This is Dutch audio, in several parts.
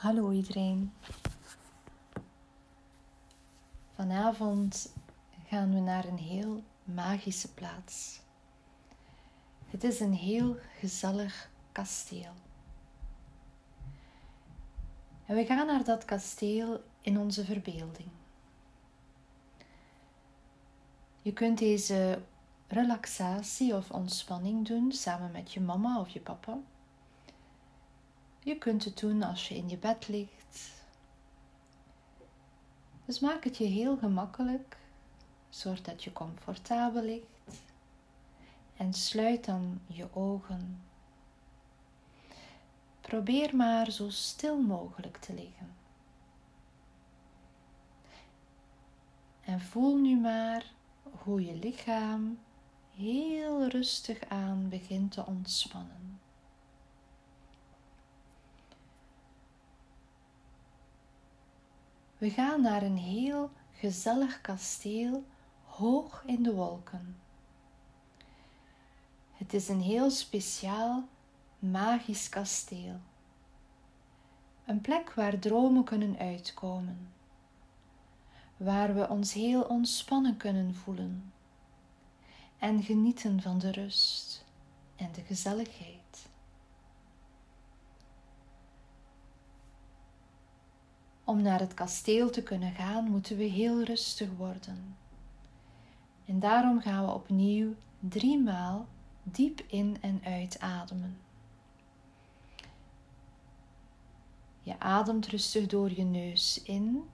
Hallo iedereen. Vanavond gaan we naar een heel magische plaats. Het is een heel gezellig kasteel. En we gaan naar dat kasteel in onze verbeelding. Je kunt deze relaxatie of ontspanning doen samen met je mama of je papa. Je kunt het doen als je in je bed ligt. Dus maak het je heel gemakkelijk. Zorg dat je comfortabel ligt. En sluit dan je ogen. Probeer maar zo stil mogelijk te liggen. En voel nu maar hoe je lichaam heel rustig aan begint te ontspannen. We gaan naar een heel gezellig kasteel hoog in de wolken. Het is een heel speciaal, magisch kasteel. Een plek waar dromen kunnen uitkomen, waar we ons heel ontspannen kunnen voelen en genieten van de rust en de gezelligheid. Om naar het kasteel te kunnen gaan, moeten we heel rustig worden. En daarom gaan we opnieuw drie maal diep in en uitademen. Je ademt rustig door je neus in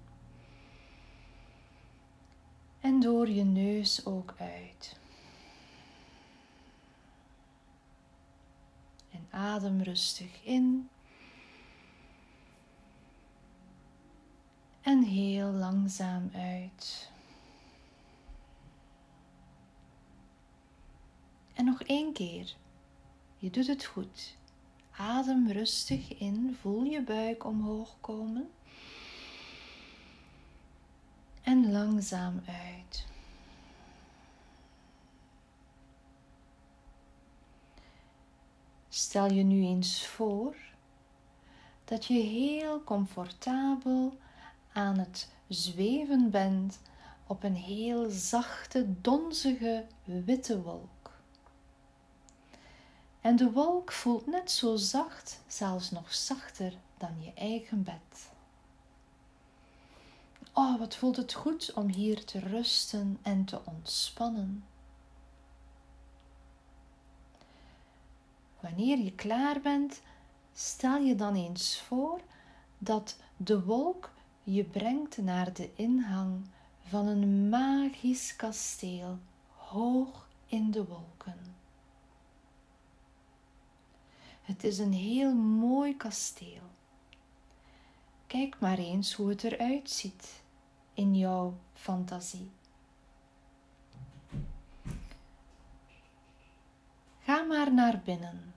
en door je neus ook uit. En adem rustig in en heel langzaam uit. En nog één keer. Je doet het goed. Adem rustig in, voel je buik omhoog komen. En langzaam uit. Stel je nu eens voor dat je heel comfortabel aan het zweven bent op een heel zachte, donzige, witte wolk. En de wolk voelt net zo zacht, zelfs nog zachter dan je eigen bed. Oh, wat voelt het goed om hier te rusten en te ontspannen. Wanneer je klaar bent, stel je dan eens voor dat de wolk je brengt naar de inhang van een magisch kasteel hoog in de wolken. Het is een heel mooi kasteel. Kijk maar eens hoe het eruit ziet in jouw fantasie. Ga maar naar binnen.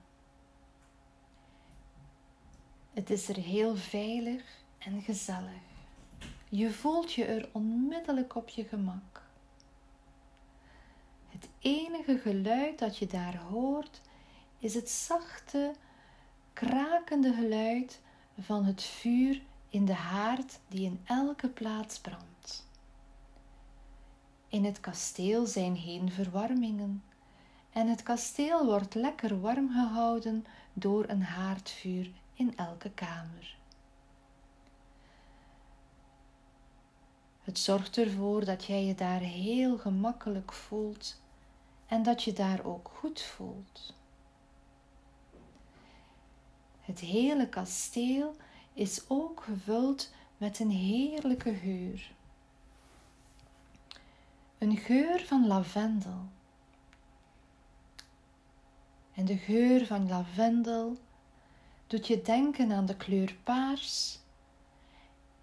Het is er heel veilig en gezellig. Je voelt je er onmiddellijk op je gemak. Het enige geluid dat je daar hoort is het zachte, krakende geluid van het vuur in de haard die in elke plaats brandt. In het kasteel zijn geen verwarmingen en het kasteel wordt lekker warm gehouden door een haardvuur in elke kamer. Het zorgt ervoor dat jij je daar heel gemakkelijk voelt en dat je daar ook goed voelt. Het hele kasteel is ook gevuld met een heerlijke geur. Een geur van lavendel. En de geur van lavendel doet je denken aan de kleur paars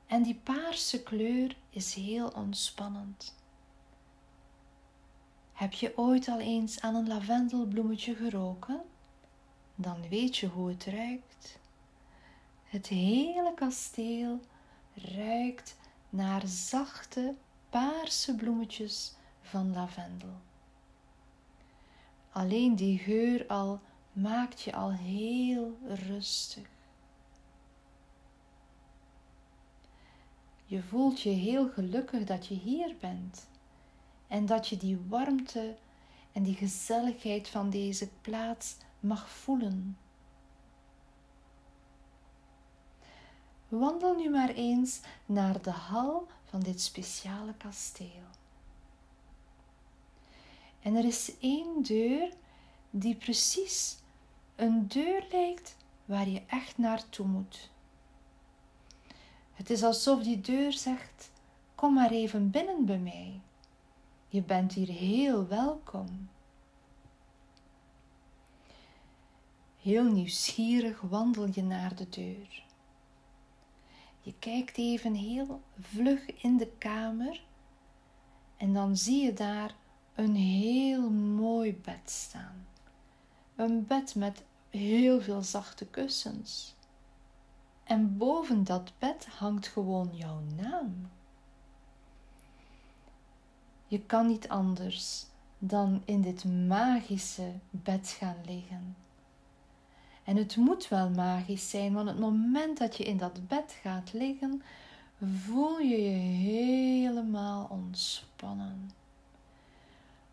en die paarse kleur is heel ontspannend. Heb je ooit al eens aan een lavendelbloemetje geroken? Dan weet je hoe het ruikt. Het hele kasteel ruikt naar zachte paarse bloemetjes van lavendel. Alleen die geur al maakt je al heel rustig. Je voelt je heel gelukkig dat je hier bent en dat je die warmte en die gezelligheid van deze plaats mag voelen. Wandel nu maar eens naar de hal van dit speciale kasteel. En er is één deur die precies een deur lijkt waar je echt naartoe moet. Het is alsof die deur zegt: Kom maar even binnen bij mij. Je bent hier heel welkom. Heel nieuwsgierig wandel je naar de deur. Je kijkt even heel vlug in de kamer en dan zie je daar een heel mooi bed staan. Een bed met heel veel zachte kussens. En boven dat bed hangt gewoon jouw naam. Je kan niet anders dan in dit magische bed gaan liggen. En het moet wel magisch zijn, want het moment dat je in dat bed gaat liggen, voel je je helemaal ontspannen.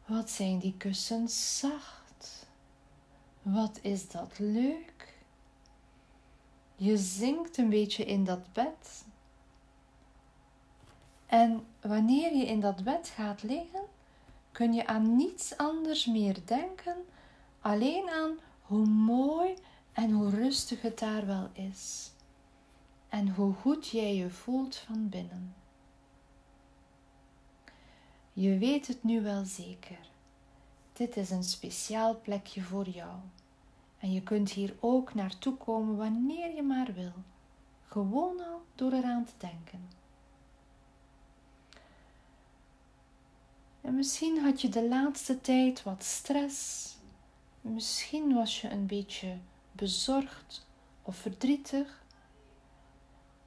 Wat zijn die kussens zacht? Wat is dat leuk? Je zinkt een beetje in dat bed. En wanneer je in dat bed gaat liggen, kun je aan niets anders meer denken, alleen aan hoe mooi en hoe rustig het daar wel is. En hoe goed jij je voelt van binnen. Je weet het nu wel zeker. Dit is een speciaal plekje voor jou. En je kunt hier ook naartoe komen wanneer je maar wil. Gewoon al door eraan te denken. En misschien had je de laatste tijd wat stress. Misschien was je een beetje bezorgd of verdrietig.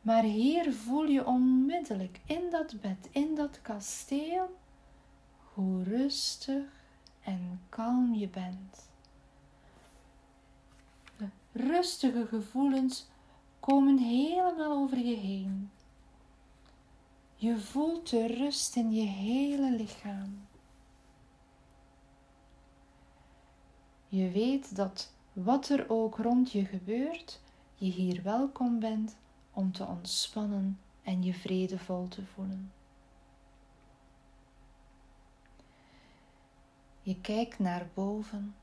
Maar hier voel je onmiddellijk in dat bed, in dat kasteel, hoe rustig en kalm je bent. Rustige gevoelens komen helemaal over je heen. Je voelt de rust in je hele lichaam. Je weet dat wat er ook rond je gebeurt, je hier welkom bent om te ontspannen en je vredevol te voelen. Je kijkt naar boven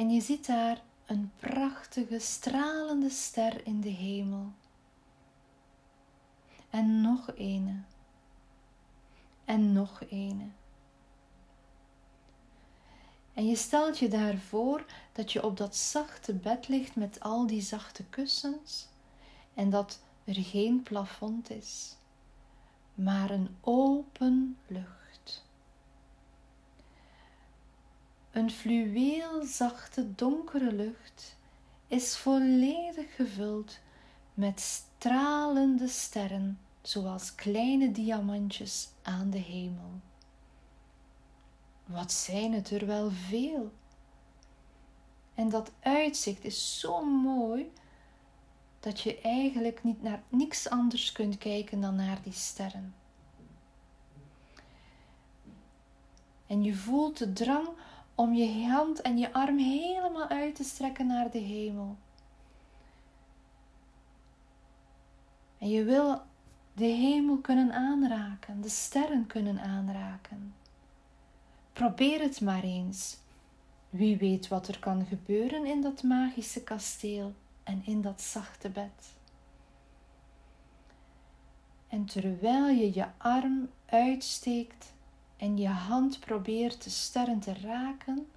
en je ziet daar een prachtige stralende ster in de hemel. En nog ene. En nog ene. En je stelt je daarvoor dat je op dat zachte bed ligt met al die zachte kussens en dat er geen plafond is, maar een open lucht. Een fluweelzachte donkere lucht is volledig gevuld met stralende sterren, zoals kleine diamantjes aan de hemel. Wat zijn het er wel veel? En dat uitzicht is zo mooi dat je eigenlijk niet naar niks anders kunt kijken dan naar die sterren. En je voelt de drang om je hand en je arm helemaal uit te strekken naar de hemel. En je wil de hemel kunnen aanraken, de sterren kunnen aanraken. Probeer het maar eens. Wie weet wat er kan gebeuren in dat magische kasteel en in dat zachte bed. En terwijl je je arm uitsteekt en je hand probeert de sterren te raken,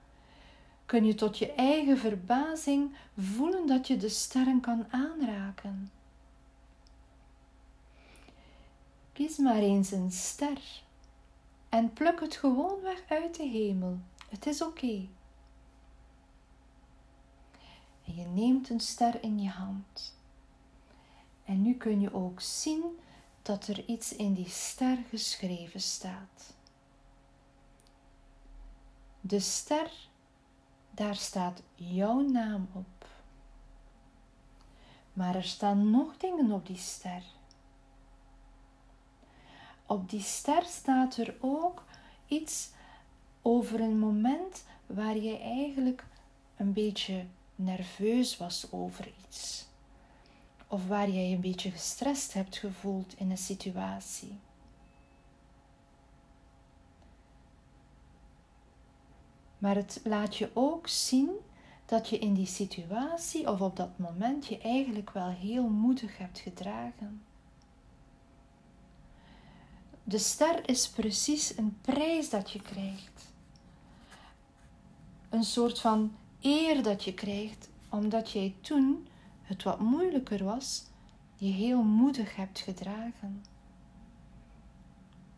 kun je tot je eigen verbazing voelen dat je de sterren kan aanraken. Kies maar eens een ster en pluk het gewoon weg uit de hemel. Het is oké. En je neemt een ster in je hand. En nu kun je ook zien dat er iets in die ster geschreven staat. De ster, daar staat jouw naam op. Maar er staan nog dingen op die ster. op die ster staat er ook iets over een moment waar je eigenlijk een beetje nerveus was over iets. Of waar jij een beetje gestrest hebt gevoeld in een situatie. Maar het laat je ook zien dat je in die situatie of op dat moment je eigenlijk wel heel moedig hebt gedragen. De ster is precies een prijs dat je krijgt. Een soort van eer dat je krijgt, omdat jij toen het wat moeilijker was, je heel moedig hebt gedragen.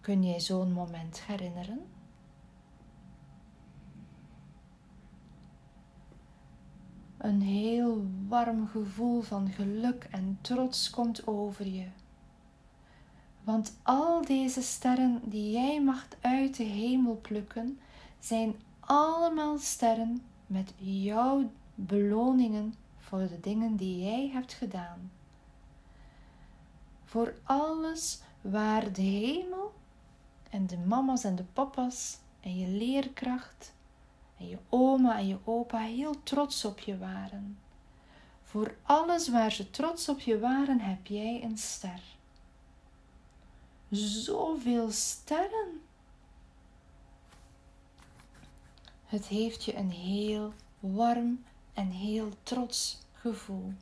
Kun jij zo'n moment herinneren? Een heel warm gevoel van geluk en trots komt over je. Want al deze sterren die jij mag uit de hemel plukken, zijn allemaal sterren met jouw beloningen voor de dingen die jij hebt gedaan. Voor alles waar de hemel en de mama's en de papa's en je leerkracht en je oma en je opa heel trots op je waren. Voor alles waar ze trots op je waren, heb jij een ster. Zoveel sterren. Het heeft je een heel warm en heel trots gevoel.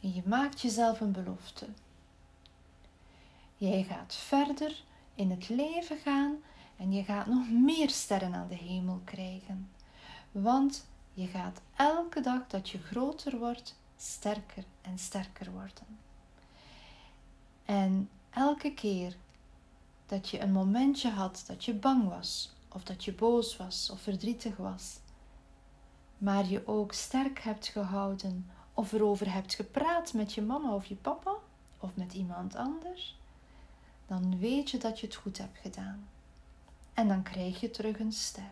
En je maakt jezelf een belofte. Jij gaat verder in het leven gaan en je gaat nog meer sterren aan de hemel krijgen. Want je gaat elke dag dat je groter wordt, sterker en sterker worden. En elke keer dat je een momentje had dat je bang was, of dat je boos was of verdrietig was, maar je ook sterk hebt gehouden of erover hebt gepraat met je mama of je papa of met iemand anders, dan weet je dat je het goed hebt gedaan. En dan krijg je terug een ster.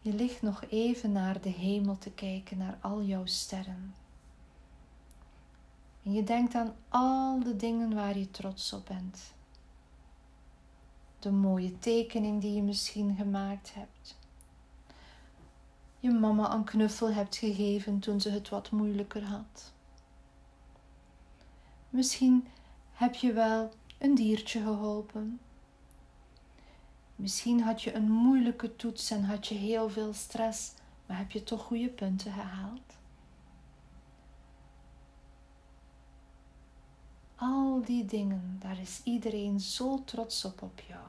Je ligt nog even naar de hemel te kijken, naar al jouw sterren. En je denkt aan al de dingen waar je trots op bent. De mooie tekening die je misschien gemaakt hebt. Je mama een knuffel hebt gegeven toen ze het wat moeilijker had. Misschien heb je wel een diertje geholpen. Misschien had je een moeilijke toets en had je heel veel stress, maar heb je toch goede punten gehaald. Al die dingen, daar is iedereen zo trots op op jou.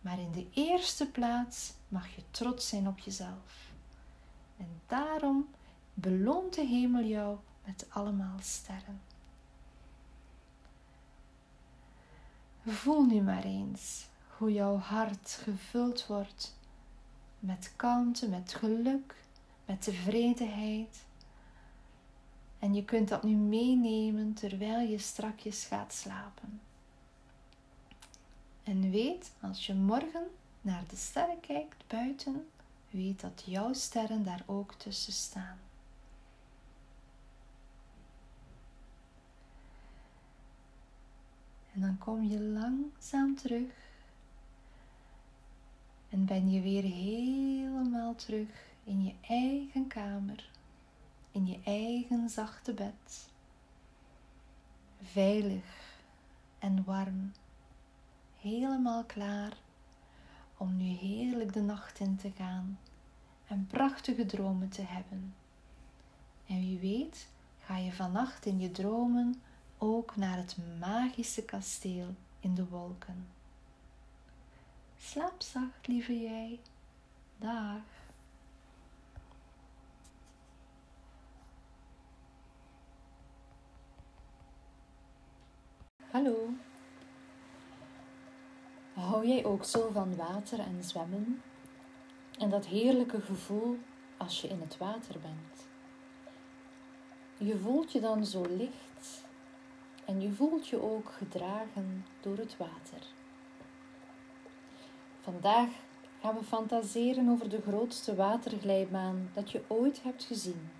Maar in de eerste plaats mag je trots zijn op jezelf. En daarom beloont de hemel jou met allemaal sterren. Voel nu maar eens hoe jouw hart gevuld wordt met kalmte, met geluk, met tevredenheid. En je kunt dat nu meenemen terwijl je strakjes gaat slapen. En weet, als je morgen naar de sterren kijkt buiten, weet dat jouw sterren daar ook tussen staan. En dan kom je langzaam terug. En ben je weer helemaal terug in je eigen kamer, in je eigen zachte bed. Veilig en warm, helemaal klaar om nu heerlijk de nacht in te gaan en prachtige dromen te hebben. En wie weet, ga je vannacht in je dromen ook naar het magische kasteel in de wolken. Slaap zacht, lieve jij. Dag. Hallo. Hou jij ook zo van water en zwemmen? En dat heerlijke gevoel als je in het water bent. Je voelt je dan zo licht en je voelt je ook gedragen door het water. Vandaag gaan we fantaseren over de grootste waterglijbaan dat je ooit hebt gezien.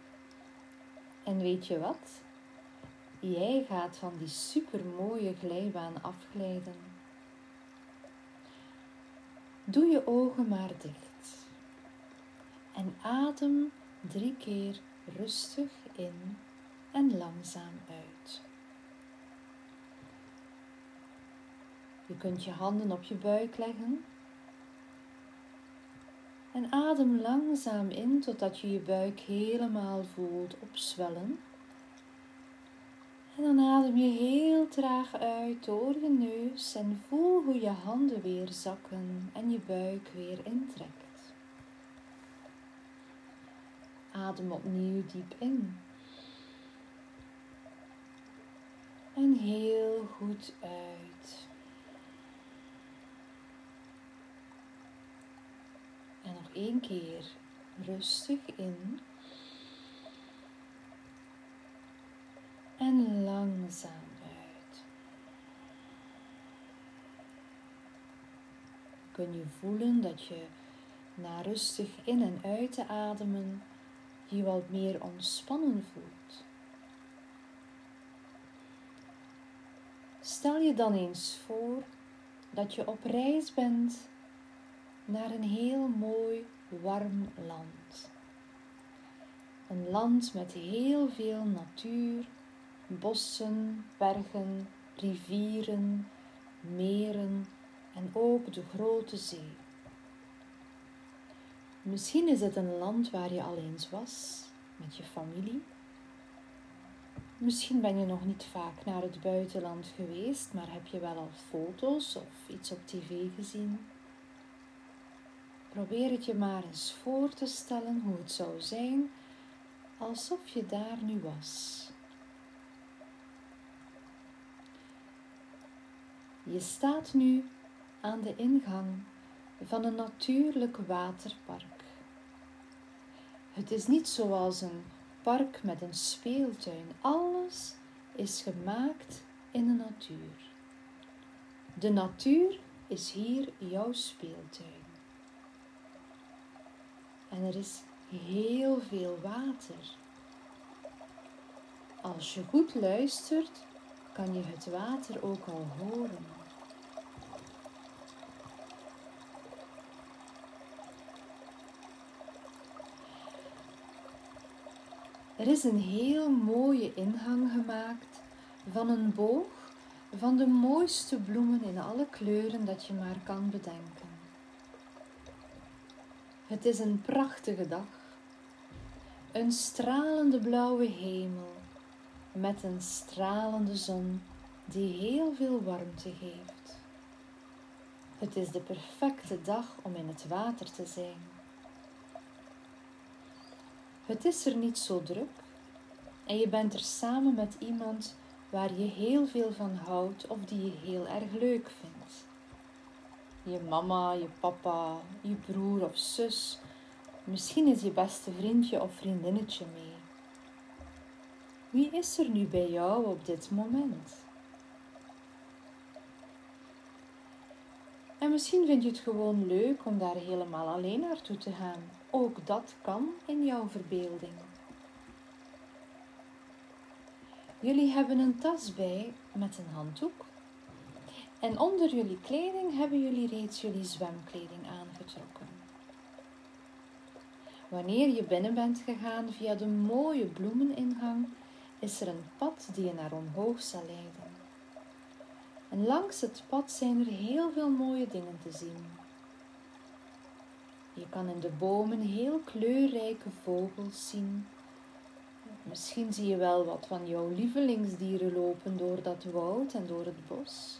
En weet je wat? Jij gaat van die supermooie glijbaan afglijden. Doe je ogen maar dicht. En adem drie keer rustig in en langzaam uit. Je kunt je handen op je buik leggen en adem langzaam in totdat je je buik helemaal voelt opzwellen. En dan adem je heel traag uit door je neus en voel hoe je handen weer zakken en je buik weer intrekt. Adem opnieuw diep in. En heel goed uit. En nog één keer rustig in. En langzaam uit. Kun je voelen dat je na rustig in en uit te ademen je wat meer ontspannen voelt. Stel je dan eens voor dat je op reis bent naar een heel mooi warm land. Een land met heel veel natuur, bossen, bergen, rivieren, meren en ook de grote zee. Misschien is het een land waar je al eens was met je familie. Misschien ben je nog niet vaak naar het buitenland geweest, maar heb je wel al foto's of iets op tv gezien. Probeer het je maar eens voor te stellen hoe het zou zijn alsof je daar nu was. Je staat nu aan de ingang van een natuurlijk waterpark. Het is niet zoals een park met een speeltuin. Alles is gemaakt in de natuur. De natuur is hier jouw speeltuin. En er is heel veel water. Als je goed luistert, kan je het water ook al horen. Er is een heel mooie ingang gemaakt van een boog van de mooiste bloemen in alle kleuren dat je maar kan bedenken. Het is een prachtige dag. Een stralende blauwe hemel met een stralende zon die heel veel warmte geeft. Het is de perfecte dag om in het water te zijn. Het is er niet zo druk en je bent er samen met iemand waar je heel veel van houdt of die je heel erg leuk vindt. Je mama, je papa, je broer of zus, misschien is je beste vriendje of vriendinnetje mee. Wie is er nu bij jou op dit moment? En misschien vind je het gewoon leuk om daar helemaal alleen naartoe te gaan. Ook dat kan in jouw verbeelding. Jullie hebben een tas bij met een handdoek. En onder jullie kleding hebben jullie reeds jullie zwemkleding aangetrokken. Wanneer je binnen bent gegaan via de mooie bloemeningang, is er een pad die je naar omhoog zal leiden. En langs het pad zijn er heel veel mooie dingen te zien. Je kan in de bomen heel kleurrijke vogels zien. Misschien zie je wel wat van jouw lievelingsdieren lopen door dat woud en door het bos.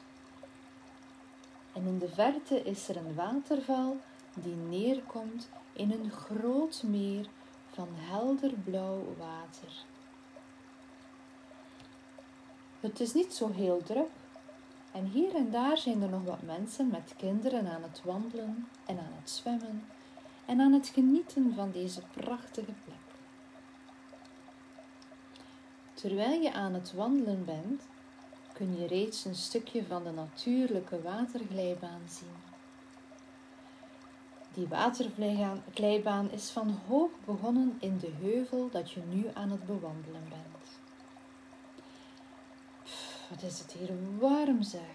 En in de verte is er een waterval die neerkomt in een groot meer van helder blauw water. Het is niet zo heel druk en hier en daar zijn er nog wat mensen met kinderen aan het wandelen en aan het zwemmen en aan het genieten van deze prachtige plek. Terwijl je aan het wandelen bent, kun je reeds een stukje van de natuurlijke waterglijbaan zien. Die waterglijbaan is van hoog begonnen in de heuvel dat je nu aan het bewandelen bent. wat is het hier warm zeg.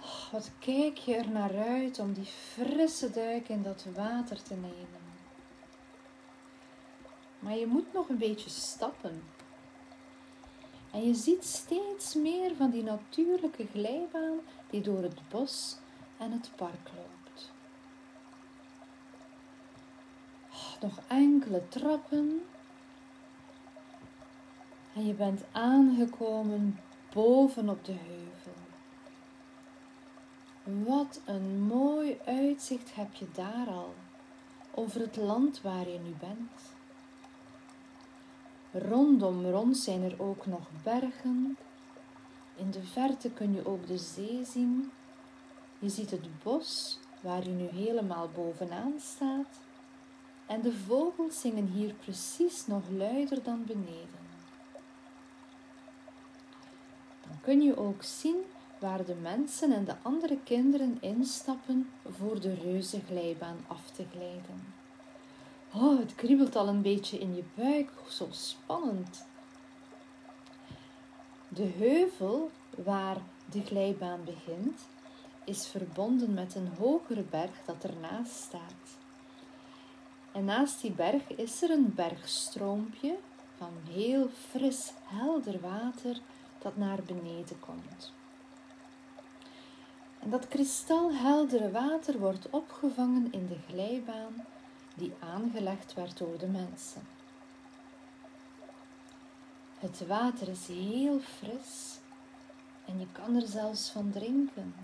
Oh, wat kijk je er naar uit om die frisse duik in dat water te nemen. Maar je moet nog een beetje stappen. En je ziet steeds meer van die natuurlijke glijbaan die door het bos en het park loopt. Oh, nog enkele trappen. En je bent aangekomen boven op de heuvel. Wat een mooi uitzicht heb je daar al over het land waar je nu bent. Rondom rond zijn er ook nog bergen. In de verte kun je ook de zee zien. Je ziet het bos waar je nu helemaal bovenaan staat. En de vogels zingen hier precies nog luider dan beneden. Dan kun je ook zien waar de mensen en de andere kinderen instappen voor de reuze glijbaan af te glijden. Oh, het kriebelt al een beetje in je buik. Zo spannend. De heuvel waar de glijbaan begint, is verbonden met een hogere berg dat ernaast staat. En naast die berg is er een bergstroompje van heel fris, helder water dat naar beneden komt. En dat kristalheldere water wordt opgevangen in de glijbaan die aangelegd werd door de mensen. Het water is heel fris en je kan er zelfs van drinken.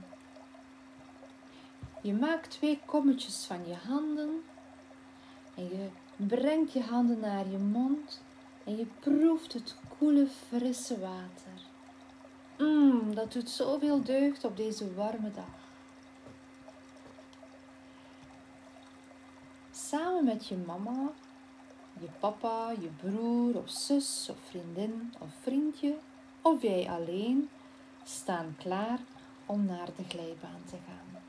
Je maakt twee kommetjes van je handen en je brengt je handen naar je mond en je proeft het koele, frisse water. Mmm, dat doet zoveel deugd op deze warme dag. Samen met je mama, je papa, je broer of zus of vriendin of vriendje of jij alleen staan klaar om naar de glijbaan te gaan.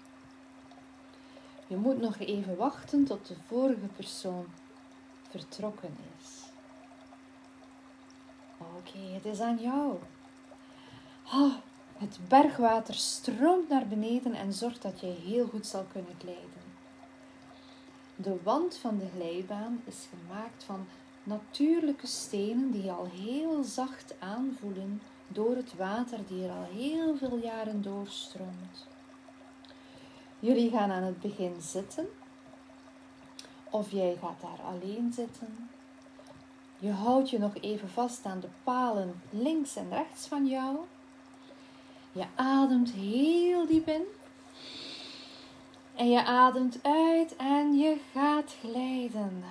Je moet nog even wachten tot de vorige persoon vertrokken is. Oké, het is aan jou. Oh, het bergwater stroomt naar beneden en zorgt dat je heel goed zal kunnen glijden. De wand van de glijbaan is gemaakt van natuurlijke stenen die al heel zacht aanvoelen door het water die er al heel veel jaren doorstroomt. Jullie gaan aan het begin zitten, of jij gaat daar alleen zitten. Je houdt je nog even vast aan de palen links en rechts van jou. Je ademt heel diep in en je ademt uit en je gaat glijden.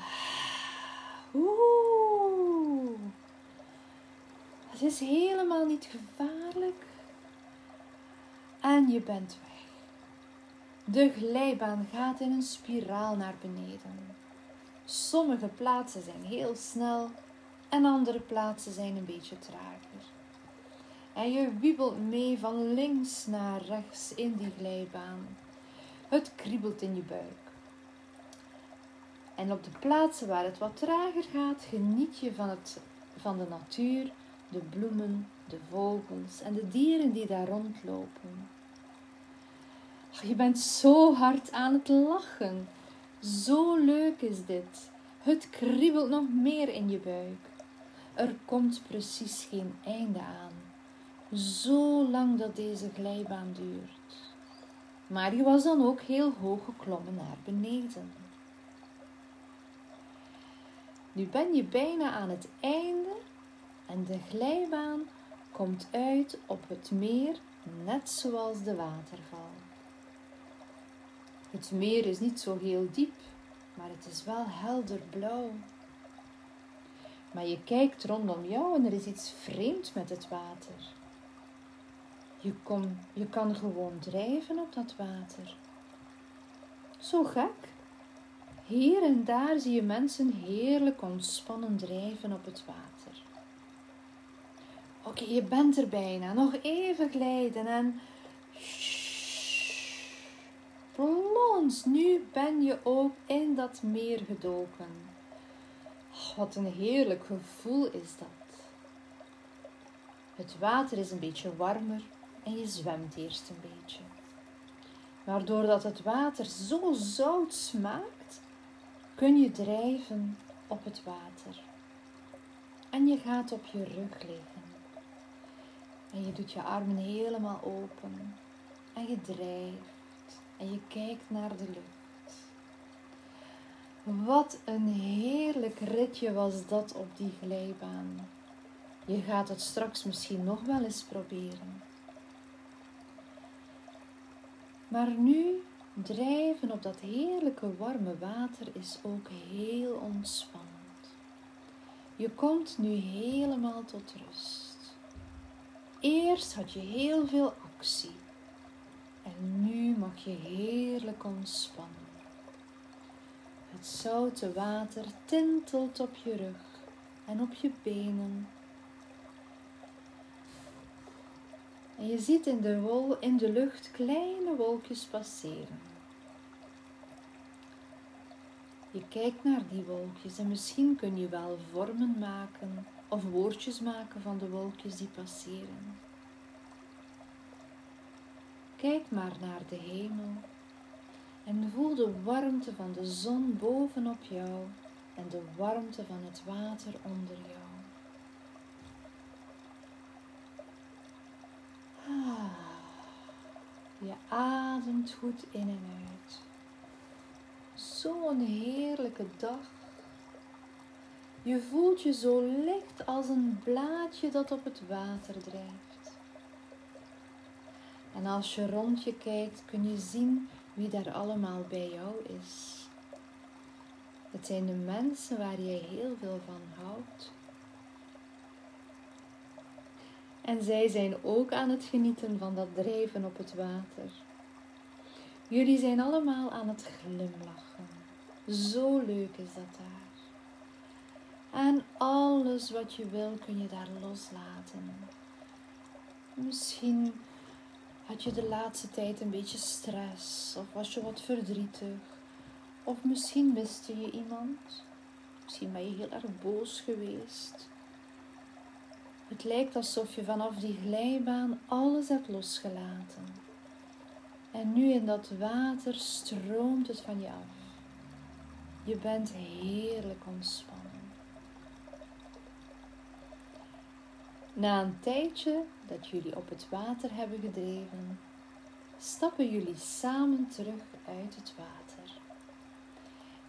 Oeh. Het is helemaal niet gevaarlijk. En je bent weg. De glijbaan gaat in een spiraal naar beneden. Sommige plaatsen zijn heel snel en andere plaatsen zijn een beetje trager. En je wiebelt mee van links naar rechts in die glijbaan. Het kriebelt in je buik. En op de plaatsen waar het wat trager gaat, geniet je van, het, van de natuur, de bloemen, de vogels en de dieren die daar rondlopen. je bent zo hard aan het lachen. Zo leuk is dit. Het kriebelt nog meer in je buik. Er komt precies geen einde aan. Zo lang dat deze glijbaan duurt. Maar die was dan ook heel hoog geklommen naar beneden. Nu ben je bijna aan het einde en de glijbaan komt uit op het meer, net zoals de waterval. Het meer is niet zo heel diep, maar het is wel helder blauw. Maar je kijkt rondom jou en er is iets vreemds met het water. Je, kon, je kan gewoon drijven op dat water. Zo gek. Hier en daar zie je mensen heerlijk ontspannen drijven op het water. Oké, je bent er bijna. Nog even glijden en. Plons nu ben je ook in dat meer gedoken. Oh, wat een heerlijk gevoel is dat. Het water is een beetje warmer en je zwemt eerst een beetje. Maar doordat het water zo zout smaakt, kun je drijven op het water. En je gaat op je rug liggen. En je doet je armen helemaal open. En je drijft. En je kijkt naar de lucht. Wat een heerlijk ritje was dat op die glijbaan. Je gaat het straks misschien nog wel eens proberen. Maar nu drijven op dat heerlijke warme water is ook heel ontspannend. Je komt nu helemaal tot rust. Eerst had je heel veel actie en nu mag je heerlijk ontspannen. Het zoute water tintelt op je rug en op je benen. En je ziet in de, wol, in de lucht kleine wolkjes passeren. Je kijkt naar die wolkjes en misschien kun je wel vormen maken of woordjes maken van de wolkjes die passeren. Kijk maar naar de hemel en voel de warmte van de zon bovenop jou en de warmte van het water onder jou. Je ademt goed in en uit. Zo'n heerlijke dag. Je voelt je zo licht als een blaadje dat op het water drijft. En als je rond je kijkt, kun je zien wie daar allemaal bij jou is. Het zijn de mensen waar jij heel veel van houdt. En zij zijn ook aan het genieten van dat drijven op het water. Jullie zijn allemaal aan het glimlachen. Zo leuk is dat daar. En alles wat je wil kun je daar loslaten. Misschien had je de laatste tijd een beetje stress of was je wat verdrietig. Of misschien miste je iemand. Misschien ben je heel erg boos geweest. Het lijkt alsof je vanaf die glijbaan alles hebt losgelaten. En nu in dat water stroomt het van je af. Je bent heerlijk ontspannen. Na een tijdje dat jullie op het water hebben gedreven, stappen jullie samen terug uit het water.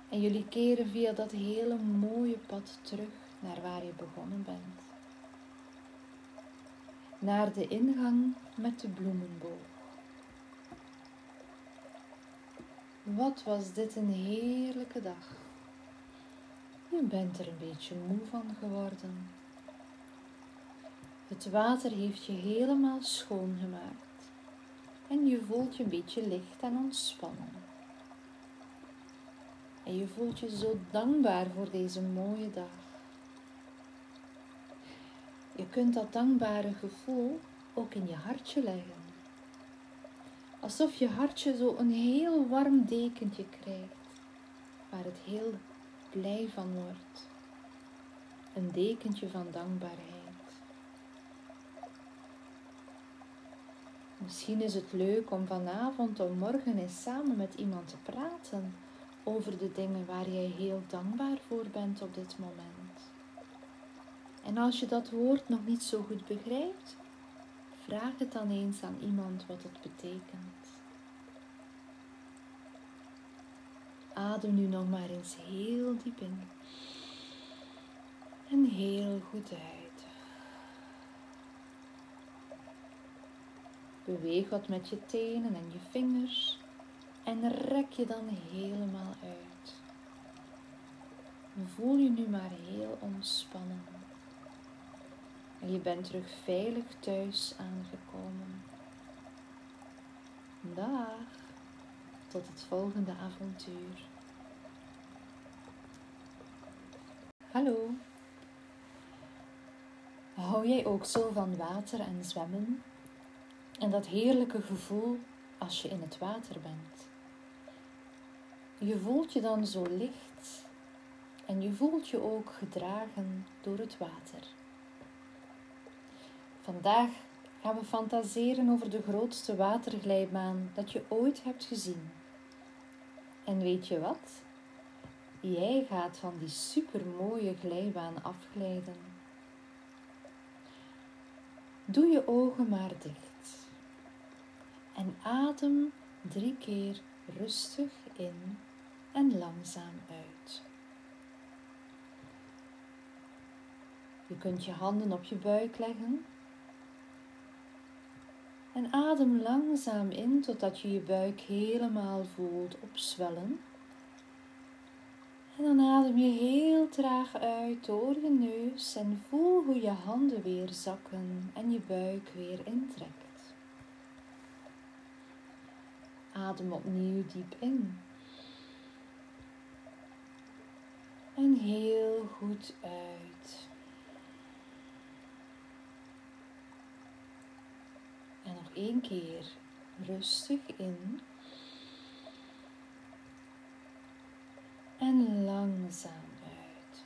En jullie keren via dat hele mooie pad terug naar waar je begonnen bent. Naar de ingang met de bloemenboog. Wat was dit een heerlijke dag. Je bent er een beetje moe van geworden. Het water heeft je helemaal schoongemaakt en je voelt je een beetje licht en ontspannen. En je voelt je zo dankbaar voor deze mooie dag. Je kunt dat dankbare gevoel ook in je hartje leggen. Alsof je hartje zo een heel warm dekentje krijgt, waar het heel blij van wordt. Een dekentje van dankbaarheid. Misschien is het leuk om vanavond of morgen eens samen met iemand te praten over de dingen waar jij heel dankbaar voor bent op dit moment. En als je dat woord nog niet zo goed begrijpt, vraag het dan eens aan iemand wat het betekent. Adem nu nog maar eens heel diep in en heel goed uit. Beweeg wat met je tenen en je vingers en rek je dan helemaal uit. Voel je nu maar heel ontspannen. Je bent terug veilig thuis aangekomen. Dag, tot het volgende avontuur. Hallo. Hou jij ook zo van water en zwemmen? En dat heerlijke gevoel als je in het water bent. Je voelt je dan zo licht en je voelt je ook gedragen door het water. Vandaag gaan we fantaseren over de grootste waterglijbaan dat je ooit hebt gezien. En weet je wat? Jij gaat van die supermooie glijbaan afglijden. Doe je ogen maar dicht en adem drie keer rustig in en langzaam uit. Je kunt je handen op je buik leggen en adem langzaam in totdat je je buik helemaal voelt opzwellen. En dan adem je heel traag uit door je neus en voel hoe je handen weer zakken en je buik weer intrekt. Adem opnieuw diep in. En heel goed uit. En nog één keer rustig in. En langzaam uit.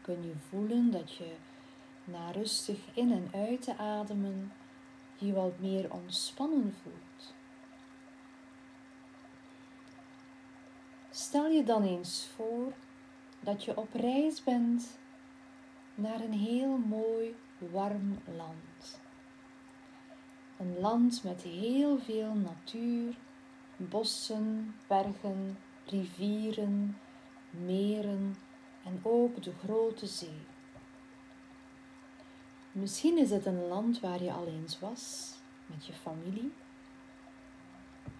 Kun je voelen dat je na rustig in en uit te ademen je wat meer ontspannen voelt. Stel je dan eens voor dat je op reis bent naar een heel mooi warm land. Een land met heel veel natuur, bossen, bergen, rivieren, meren en ook de grote zee. Misschien is het een land waar je al eens was met je familie.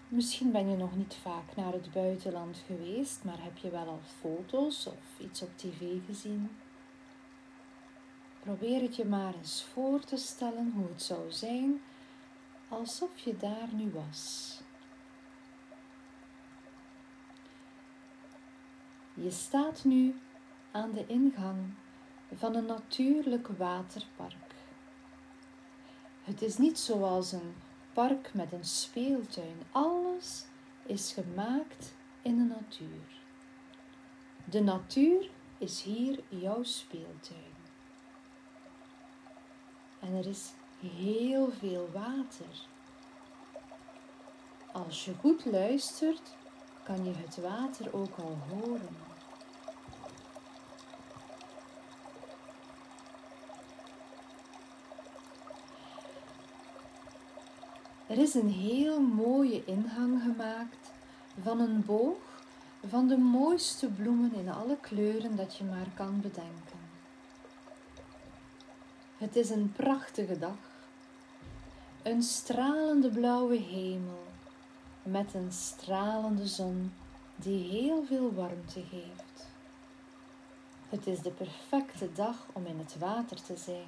Misschien ben je nog niet vaak naar het buitenland geweest, maar heb je wel al foto's of iets op tv gezien. Probeer het je maar eens voor te stellen hoe het zou zijn alsof je daar nu was. Je staat nu aan de ingang van een natuurlijk waterpark. Het is niet zoals een park met een speeltuin. Alles is gemaakt in de natuur. De natuur is hier jouw speeltuin. En er is heel veel water. Als je goed luistert, kan je het water ook al horen. Er is een heel mooie ingang gemaakt van een boog van de mooiste bloemen in alle kleuren dat je maar kan bedenken. Het is een prachtige dag, een stralende blauwe hemel met een stralende zon die heel veel warmte geeft. Het is de perfecte dag om in het water te zijn.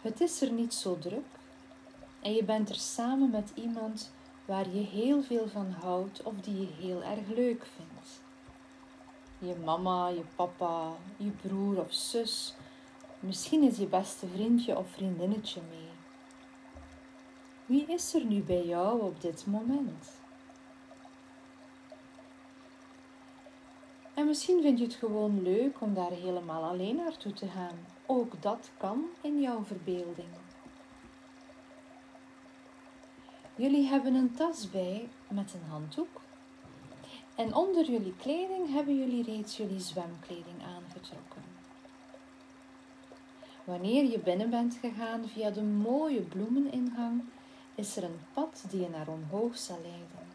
Het is er niet zo druk en je bent er samen met iemand waar je heel veel van houdt of die je heel erg leuk vindt. Je mama, je papa, je broer of zus, misschien is je beste vriendje of vriendinnetje mee. Wie is er nu bij jou op dit moment? En misschien vind je het gewoon leuk om daar helemaal alleen naartoe te gaan. Ook dat kan in jouw verbeelding. Jullie hebben een tas bij met een handdoek. En onder jullie kleding hebben jullie reeds jullie zwemkleding aangetrokken. Wanneer je binnen bent gegaan via de mooie bloemeningang, is er een pad die je naar omhoog zal leiden.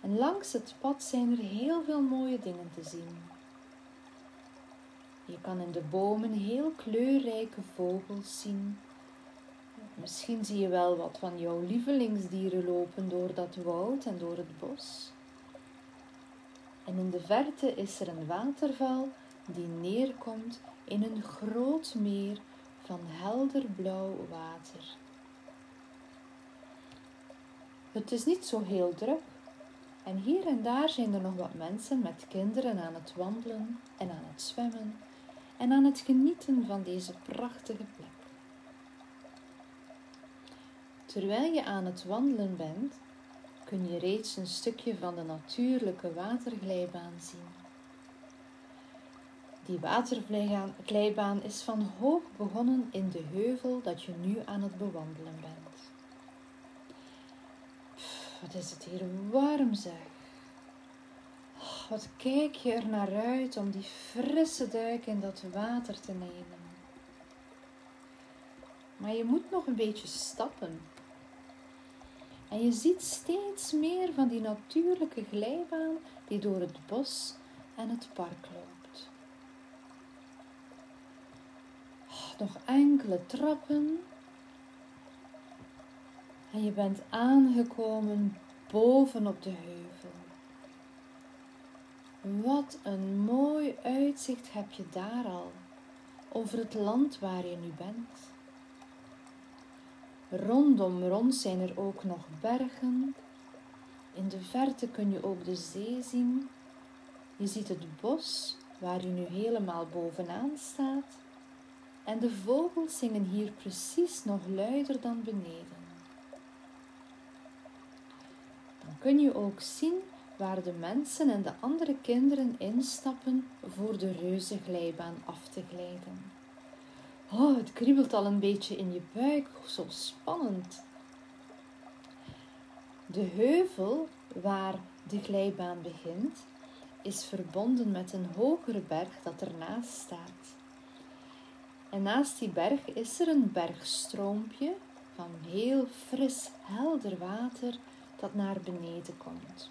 En langs het pad zijn er heel veel mooie dingen te zien. Je kan in de bomen heel kleurrijke vogels zien. Misschien zie je wel wat van jouw lievelingsdieren lopen door dat woud en door het bos. En in de verte is er een waterval die neerkomt in een groot meer van helder blauw water. Het is niet zo heel druk en hier en daar zijn er nog wat mensen met kinderen aan het wandelen en aan het zwemmen en aan het genieten van deze prachtige plek. Terwijl je aan het wandelen bent, kun je reeds een stukje van de natuurlijke waterglijbaan zien. Die waterglijbaan is van hoog begonnen in de heuvel dat je nu aan het bewandelen bent. wat is het hier warm zeg. Oh, wat kijk je er naar uit om die frisse duik in dat water te nemen. Maar je moet nog een beetje stappen. En je ziet steeds meer van die natuurlijke glijbaan die door het bos en het park loopt. Oh, nog enkele trappen. En je bent aangekomen boven op de heuvel. Wat een mooi uitzicht heb je daar al over het land waar je nu bent. Rondom rond zijn er ook nog bergen. In de verte kun je ook de zee zien. Je ziet het bos waar je nu helemaal bovenaan staat. En de vogels zingen hier precies nog luider dan beneden. Dan kun je ook zien waar de mensen en de andere kinderen instappen voor de reuze glijbaan af te glijden. Oh, het kriebelt al een beetje in je buik. Zo spannend. De heuvel waar de glijbaan begint, is verbonden met een hogere berg dat ernaast staat. En naast die berg is er een bergstroompje van heel fris, helder water dat naar beneden komt.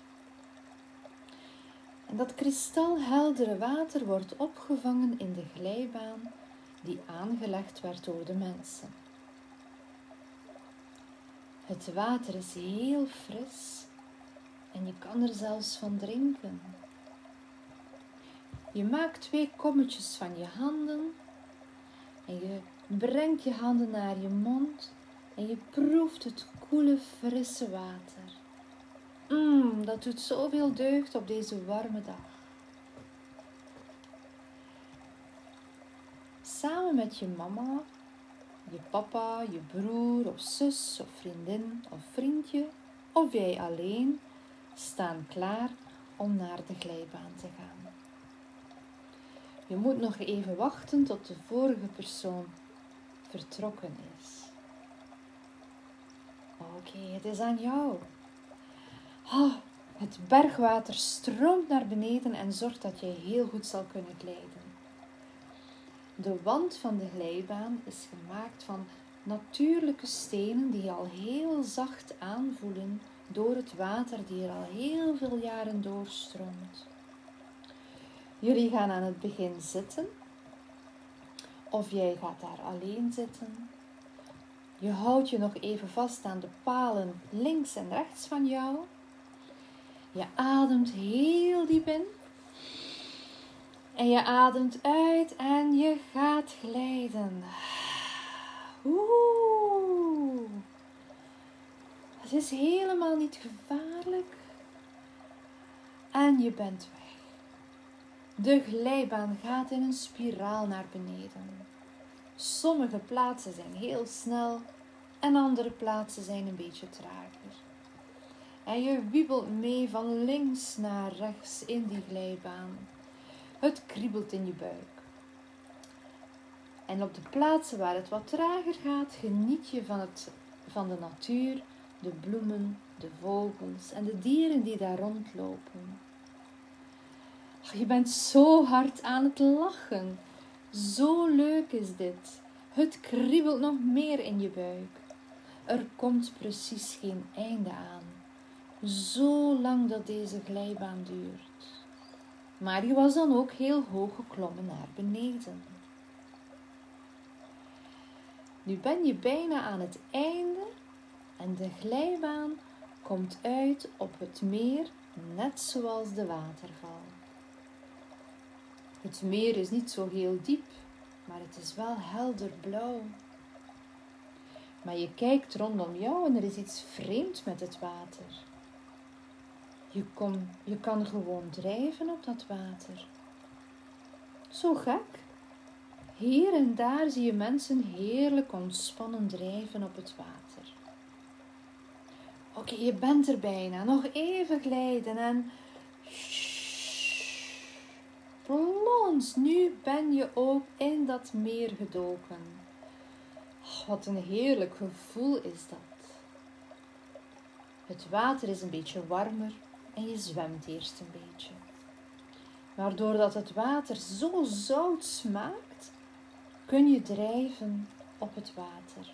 En dat kristalheldere water wordt opgevangen in de glijbaan die aangelegd werd door de mensen. Het water is heel fris en je kan er zelfs van drinken. Je maakt twee kommetjes van je handen en je brengt je handen naar je mond en je proeft het koele, frisse water. Mmm, dat doet zoveel deugd op deze warme dag. Samen met je mama, je papa, je broer of zus of vriendin of vriendje of jij alleen staan klaar om naar de glijbaan te gaan. Je moet nog even wachten tot de vorige persoon vertrokken is. Oké, het is aan jou. Oh, het bergwater stroomt naar beneden en zorgt dat je heel goed zal kunnen glijden. De wand van de glijbaan is gemaakt van natuurlijke stenen die al heel zacht aanvoelen door het water die er al heel veel jaren doorstroomt. Jullie gaan aan het begin zitten, of jij gaat daar alleen zitten. Je houdt je nog even vast aan de palen links en rechts van jou. Je ademt heel diep in. En je ademt uit en je gaat glijden. Oeh. Het is helemaal niet gevaarlijk. En je bent weg. De glijbaan gaat in een spiraal naar beneden. Sommige plaatsen zijn heel snel en andere plaatsen zijn een beetje trager. En je wiebelt mee van links naar rechts in die glijbaan. Het kriebelt in je buik. En op de plaatsen waar het wat trager gaat, geniet je van, het, van de natuur, de bloemen, de vogels en de dieren die daar rondlopen. je bent zo hard aan het lachen. Zo leuk is dit. Het kriebelt nog meer in je buik. Er komt precies geen einde aan. Zo lang dat deze glijbaan duurt maar die was dan ook heel hoog geklommen naar beneden. Nu ben je bijna aan het einde en de glijbaan komt uit op het meer, net zoals de waterval. Het meer is niet zo heel diep, maar het is wel helder blauw. Maar je kijkt rondom jou en er is iets vreemds met het water. Je, kon, je kan gewoon drijven op dat water. Zo gek. Hier en daar zie je mensen heerlijk ontspannen drijven op het water. Oké, je bent er bijna. Nog even glijden en. Plons, nu ben je ook in dat meer gedoken. Oh, wat een heerlijk gevoel is dat. Het water is een beetje warmer en je zwemt eerst een beetje. Maar doordat het water zo zout smaakt, kun je drijven op het water.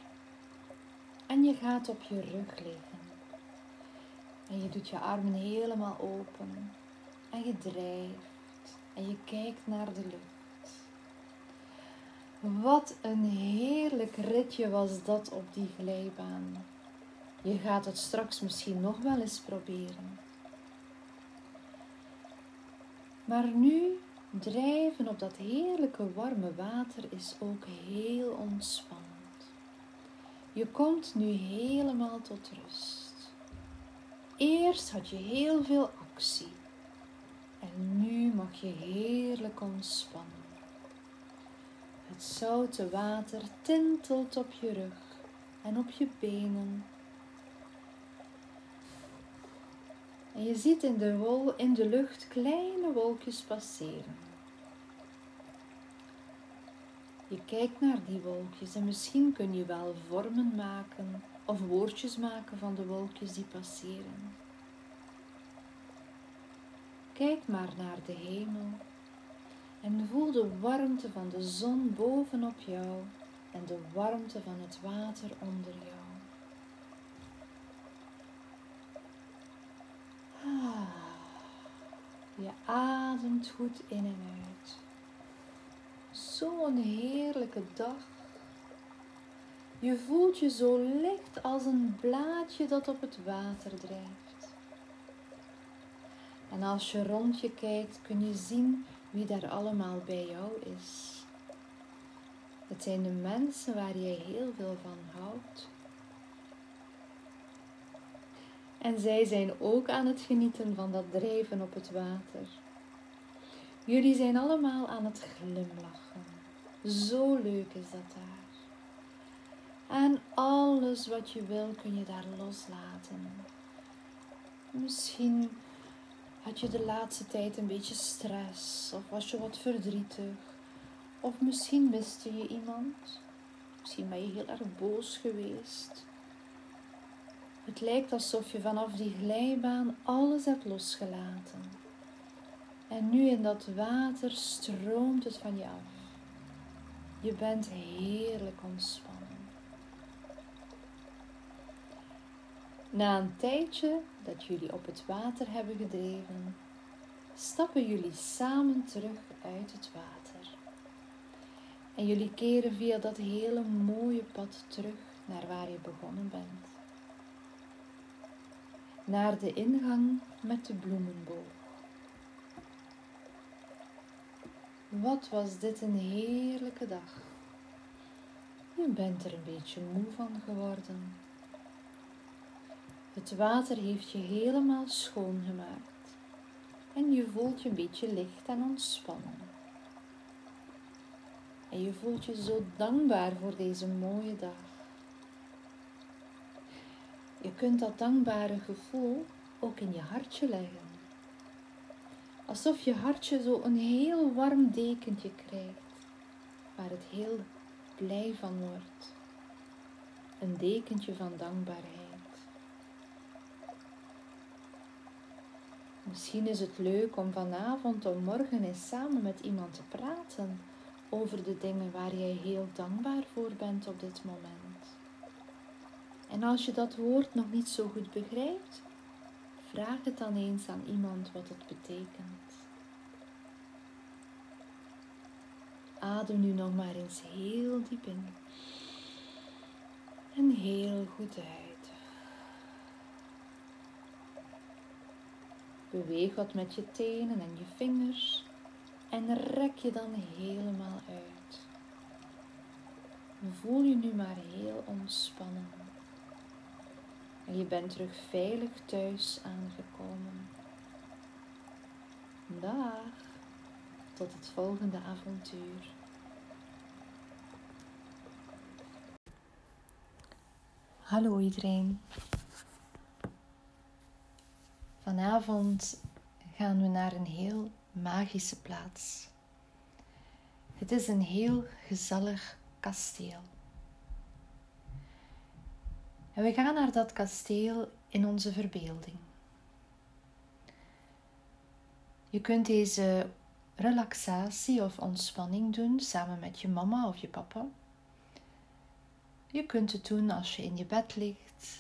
En je gaat op je rug liggen. En je doet je armen helemaal open. En je drijft. En je kijkt naar de lucht. Wat een heerlijk ritje was dat op die glijbaan. Je gaat het straks misschien nog wel eens proberen. Maar nu drijven op dat heerlijke warme water is ook heel ontspannend. Je komt nu helemaal tot rust. Eerst had je heel veel actie en nu mag je heerlijk ontspannen. Het zoute water tintelt op je rug en op je benen En je ziet in de, wol, in de lucht kleine wolkjes passeren. Je kijkt naar die wolkjes en misschien kun je wel vormen maken of woordjes maken van de wolkjes die passeren. Kijk maar naar de hemel en voel de warmte van de zon bovenop jou en de warmte van het water onder jou. Je ademt goed in en uit. Zo'n heerlijke dag. Je voelt je zo licht als een blaadje dat op het water drijft. En als je rond je kijkt, kun je zien wie daar allemaal bij jou is. Het zijn de mensen waar jij heel veel van houdt. En zij zijn ook aan het genieten van dat drijven op het water. Jullie zijn allemaal aan het glimlachen. Zo leuk is dat daar. En alles wat je wil kun je daar loslaten. Misschien had je de laatste tijd een beetje stress of was je wat verdrietig. Of misschien miste je iemand. Misschien ben je heel erg boos geweest. Het lijkt alsof je vanaf die glijbaan alles hebt losgelaten. En nu in dat water stroomt het van je af. Je bent heerlijk ontspannen. Na een tijdje dat jullie op het water hebben gedreven, stappen jullie samen terug uit het water. En jullie keren via dat hele mooie pad terug naar waar je begonnen bent naar de ingang met de bloemenboog. Wat was dit een heerlijke dag. Je bent er een beetje moe van geworden. Het water heeft je helemaal schoongemaakt en je voelt je een beetje licht en ontspannen. En je voelt je zo dankbaar voor deze mooie dag. Je kunt dat dankbare gevoel ook in je hartje leggen. Alsof je hartje zo een heel warm dekentje krijgt, waar het heel blij van wordt. Een dekentje van dankbaarheid. Misschien is het leuk om vanavond of morgen eens samen met iemand te praten over de dingen waar jij heel dankbaar voor bent op dit moment. En als je dat woord nog niet zo goed begrijpt, vraag het dan eens aan iemand wat het betekent. Adem nu nog maar eens heel diep in en heel goed uit. Beweeg wat met je tenen en je vingers en rek je dan helemaal uit. Voel je nu maar heel ontspannen. Je bent terug veilig thuis aangekomen. Dag, tot het volgende avontuur. Hallo iedereen. Vanavond gaan we naar een heel magische plaats. Het is een heel gezellig kasteel. En we gaan naar dat kasteel in onze verbeelding. Je kunt deze relaxatie of ontspanning doen samen met je mama of je papa. Je kunt het doen als je in je bed ligt.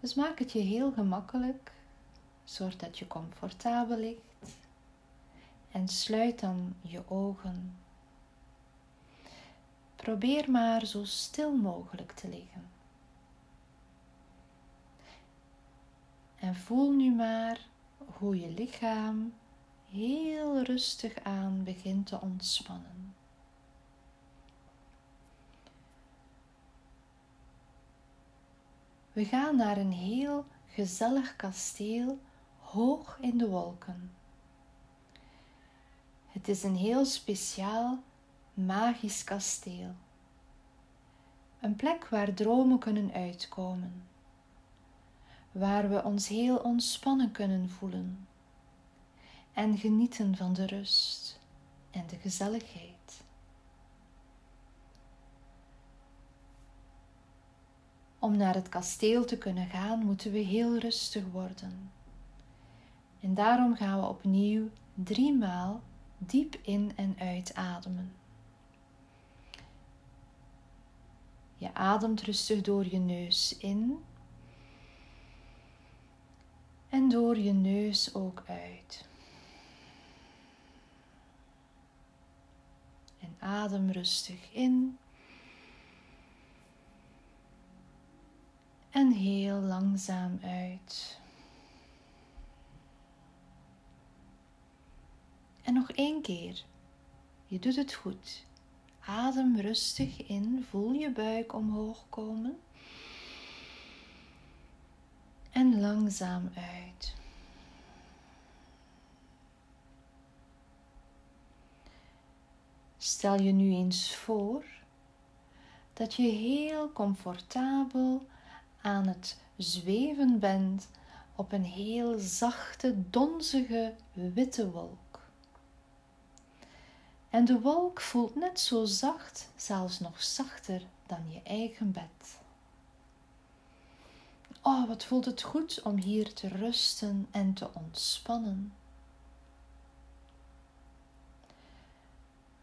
Dus maak het je heel gemakkelijk. Zorg dat je comfortabel ligt. En sluit dan je ogen. Probeer maar zo stil mogelijk te liggen. En voel nu maar hoe je lichaam heel rustig aan begint te ontspannen. We gaan naar een heel gezellig kasteel hoog in de wolken. Het is een heel speciaal magisch kasteel. Een plek waar dromen kunnen uitkomen, waar we ons heel ontspannen kunnen voelen en genieten van de rust en de gezelligheid. Om naar het kasteel te kunnen gaan, moeten we heel rustig worden. En daarom gaan we opnieuw drie maal diep in en uitademen. Je ademt rustig door je neus in en door je neus ook uit. En adem rustig in en heel langzaam uit. En nog één keer. Je doet het goed. Adem rustig in, voel je buik omhoog komen. En langzaam uit. Stel je nu eens voor dat je heel comfortabel aan het zweven bent op een heel zachte, donzige witte wolk. En de wolk voelt net zo zacht, zelfs nog zachter dan je eigen bed. Oh, wat voelt het goed om hier te rusten en te ontspannen.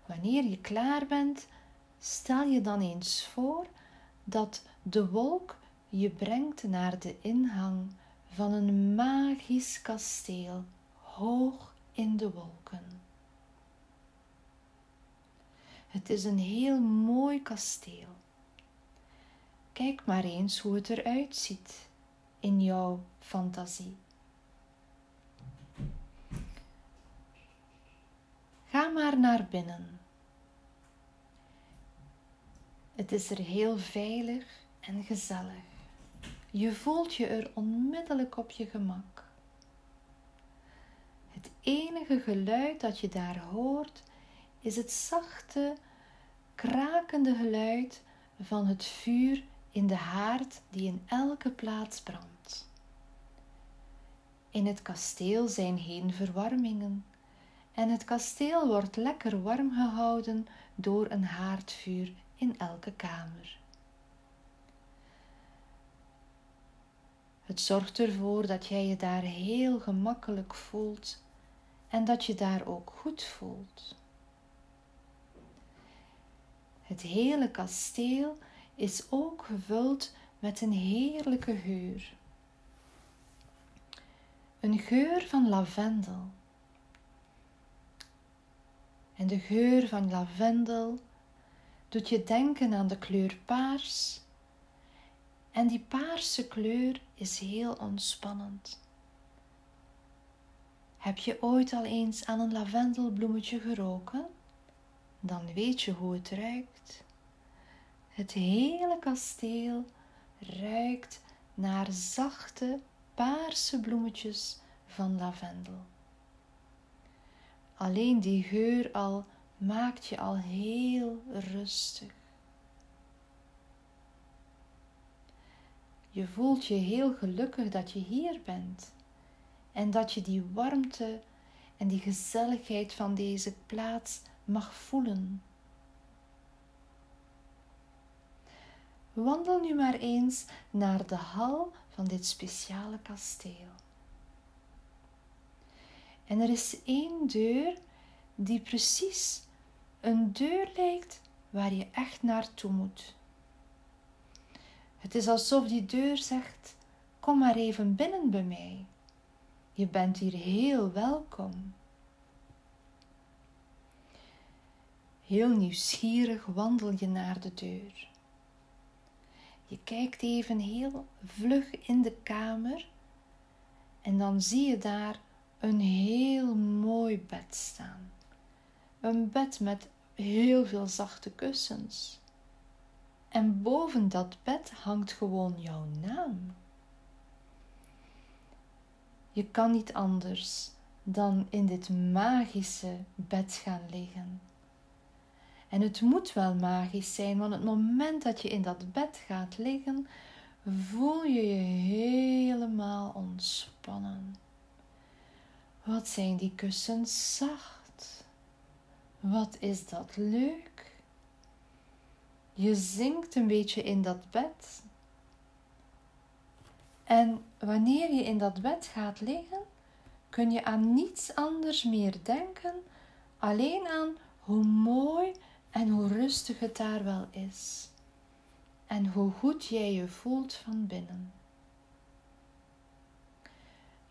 Wanneer je klaar bent, stel je dan eens voor dat de wolk je brengt naar de inhang van een magisch kasteel hoog in de wolken. Het is een heel mooi kasteel. Kijk maar eens hoe het eruit ziet in jouw fantasie. Ga maar naar binnen. Het is er heel veilig en gezellig. Je voelt je er onmiddellijk op je gemak. Het enige geluid dat je daar hoort is het zachte, krakende geluid van het vuur in de haard die in elke plaats brandt. In het kasteel zijn geen verwarmingen en het kasteel wordt lekker warm gehouden door een haardvuur in elke kamer. Het zorgt ervoor dat jij je daar heel gemakkelijk voelt en dat je daar ook goed voelt. Het hele kasteel is ook gevuld met een heerlijke geur. Een geur van lavendel. En de geur van lavendel doet je denken aan de kleur paars. En die paarse kleur is heel ontspannend. Heb je ooit al eens aan een lavendelbloemetje geroken? dan weet je hoe het ruikt. Het hele kasteel ruikt naar zachte paarse bloemetjes van lavendel. Alleen die geur al maakt je al heel rustig. Je voelt je heel gelukkig dat je hier bent en dat je die warmte en die gezelligheid van deze plaats mag voelen. Wandel nu maar eens naar de hal van dit speciale kasteel. En er is één deur die precies een deur lijkt waar je echt naartoe moet. Het is alsof die deur zegt: Kom maar even binnen bij mij. Je bent hier heel welkom. Heel nieuwsgierig wandel je naar de deur. Je kijkt even heel vlug in de kamer en dan zie je daar een heel mooi bed staan. Een bed met heel veel zachte kussens. En boven dat bed hangt gewoon jouw naam. Je kan niet anders dan in dit magische bed gaan liggen. En het moet wel magisch zijn, want het moment dat je in dat bed gaat liggen, voel je je helemaal ontspannen. Wat zijn die kussens zacht? Wat is dat leuk? Je zinkt een beetje in dat bed. En wanneer je in dat bed gaat liggen, kun je aan niets anders meer denken, alleen aan hoe mooi en hoe rustig het daar wel is. En hoe goed jij je voelt van binnen.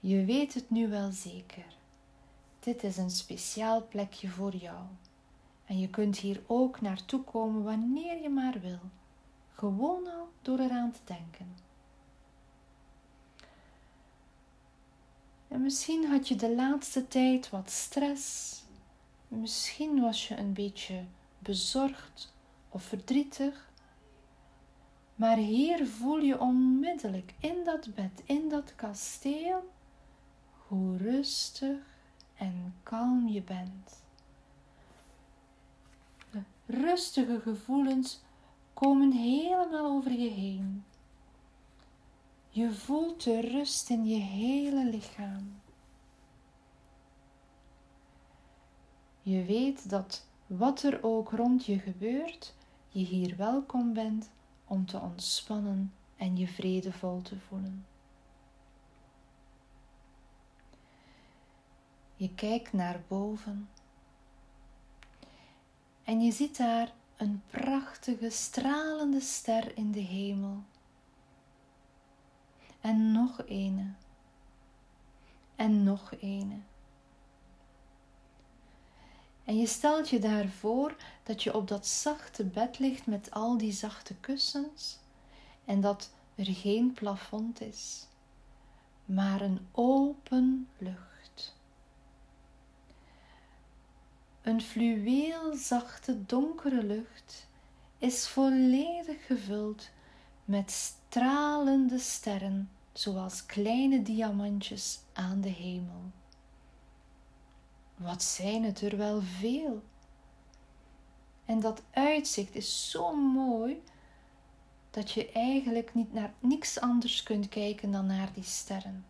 Je weet het nu wel zeker. Dit is een speciaal plekje voor jou. En je kunt hier ook naartoe komen wanneer je maar wil. Gewoon al door eraan te denken. En misschien had je de laatste tijd wat stress. Misschien was je een beetje bezorgd of verdrietig. Maar hier voel je onmiddellijk in dat bed, in dat kasteel, hoe rustig en kalm je bent. De rustige gevoelens komen helemaal over je heen. Je voelt de rust in je hele lichaam. Je weet dat wat er ook rond je gebeurt, je hier welkom bent om te ontspannen en je vredevol te voelen. Je kijkt naar boven en je ziet daar een prachtige stralende ster in de hemel. En nog ene. En nog ene. En je stelt je daarvoor dat je op dat zachte bed ligt met al die zachte kussens en dat er geen plafond is, maar een open lucht. Een fluweelzachte donkere lucht is volledig gevuld met stralende sterren, zoals kleine diamantjes aan de hemel. Wat zijn het er wel veel? En dat uitzicht is zo mooi dat je eigenlijk niet naar niks anders kunt kijken dan naar die sterren.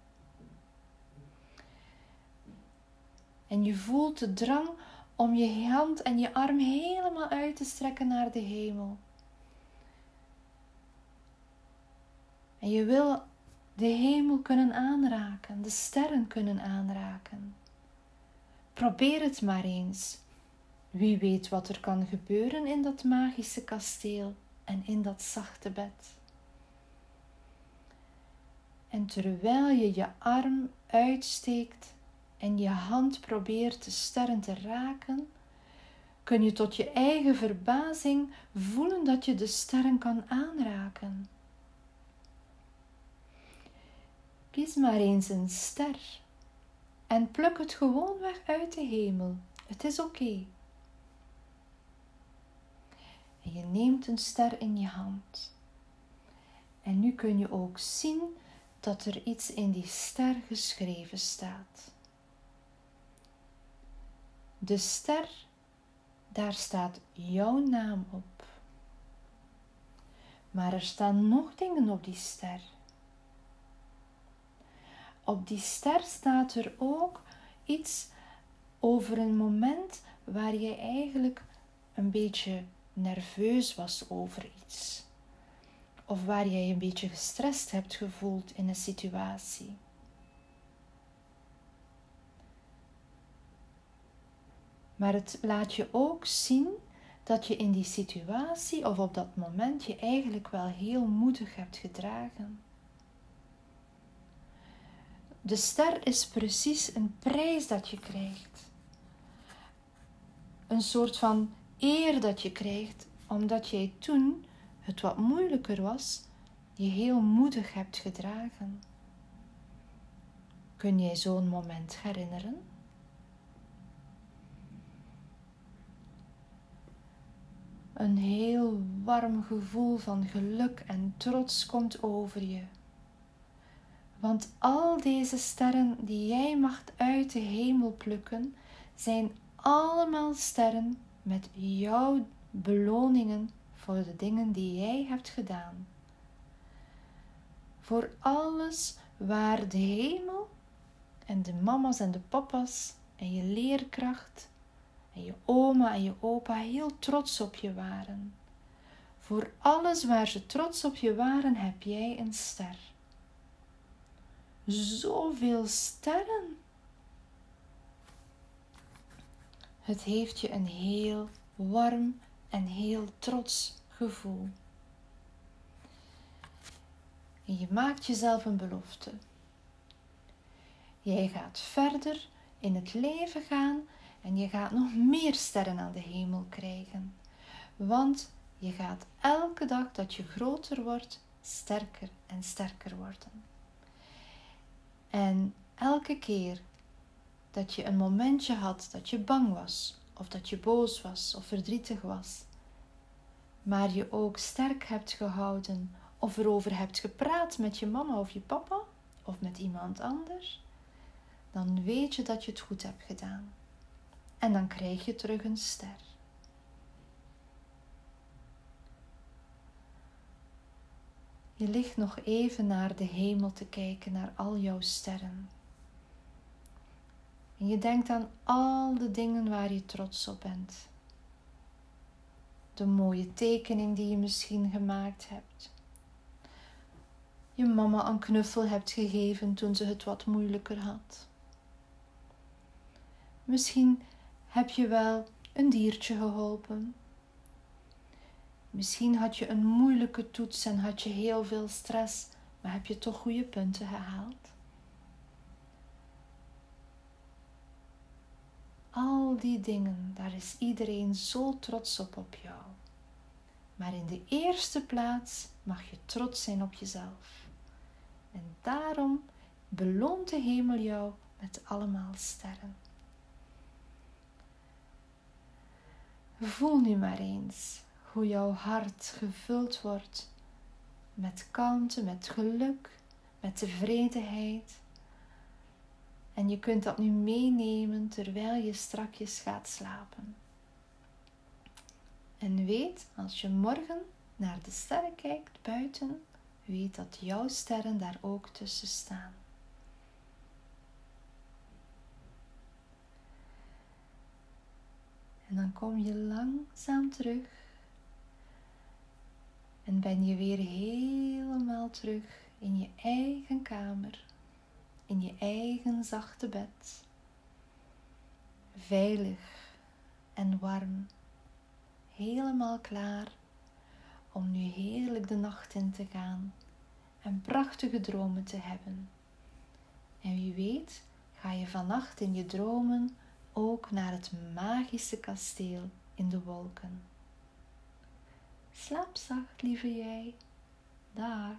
En je voelt de drang om je hand en je arm helemaal uit te strekken naar de hemel. En je wil de hemel kunnen aanraken, de sterren kunnen aanraken. Probeer het maar eens. Wie weet wat er kan gebeuren in dat magische kasteel en in dat zachte bed. En terwijl je je arm uitsteekt en je hand probeert de sterren te raken, kun je tot je eigen verbazing voelen dat je de sterren kan aanraken. Kies maar eens een ster en pluk het gewoon weg uit de hemel. Het is oké. Je neemt een ster in je hand. En nu kun je ook zien dat er iets in die ster geschreven staat. De ster, daar staat jouw naam op. Maar er staan nog dingen op die ster. Op die ster staat er ook iets over een moment waar je eigenlijk een beetje nerveus was over iets. Of waar jij je een beetje gestrest hebt gevoeld in een situatie. Maar het laat je ook zien dat je in die situatie of op dat moment je eigenlijk wel heel moedig hebt gedragen. De ster is precies een prijs dat je krijgt. Een soort van eer dat je krijgt, omdat jij toen het wat moeilijker was, je heel moedig hebt gedragen. Kun jij zo'n moment herinneren? Een heel warm gevoel van geluk en trots komt over je. Want al deze sterren die jij mag uit de hemel plukken, zijn allemaal sterren met jouw beloningen voor de dingen die jij hebt gedaan. Voor alles waar de hemel en de mama's en de papa's en je leerkracht en je oma en je opa heel trots op je waren. Voor alles waar ze trots op je waren, heb jij een ster. Zoveel sterren. Het heeft je een heel warm en heel trots gevoel. En je maakt jezelf een belofte. Jij gaat verder in het leven gaan en je gaat nog meer sterren aan de hemel krijgen. Want je gaat elke dag dat je groter wordt, sterker en sterker worden. En elke keer dat je een momentje had dat je bang was, of dat je boos was of verdrietig was, maar je ook sterk hebt gehouden of erover hebt gepraat met je mama of je papa of met iemand anders, dan weet je dat je het goed hebt gedaan. En dan krijg je terug een ster. Je ligt nog even naar de hemel te kijken, naar al jouw sterren. En je denkt aan al de dingen waar je trots op bent. De mooie tekening die je misschien gemaakt hebt. Je mama een knuffel hebt gegeven toen ze het wat moeilijker had. Misschien heb je wel een diertje geholpen. Misschien had je een moeilijke toets en had je heel veel stress, maar heb je toch goede punten gehaald. Al die dingen, daar is iedereen zo trots op op jou. Maar in de eerste plaats mag je trots zijn op jezelf. En daarom beloont de hemel jou met allemaal sterren. Voel nu maar eens hoe jouw hart gevuld wordt met kalmte, met geluk, met tevredenheid. En je kunt dat nu meenemen terwijl je strakjes gaat slapen. En weet, als je morgen naar de sterren kijkt buiten, weet dat jouw sterren daar ook tussen staan. En dan kom je langzaam terug. En ben je weer helemaal terug in je eigen kamer, in je eigen zachte bed. Veilig en warm, helemaal klaar om nu heerlijk de nacht in te gaan en prachtige dromen te hebben. En wie weet, ga je vannacht in je dromen ook naar het magische kasteel in de wolken. Slaap zacht, lieve jij. Dag.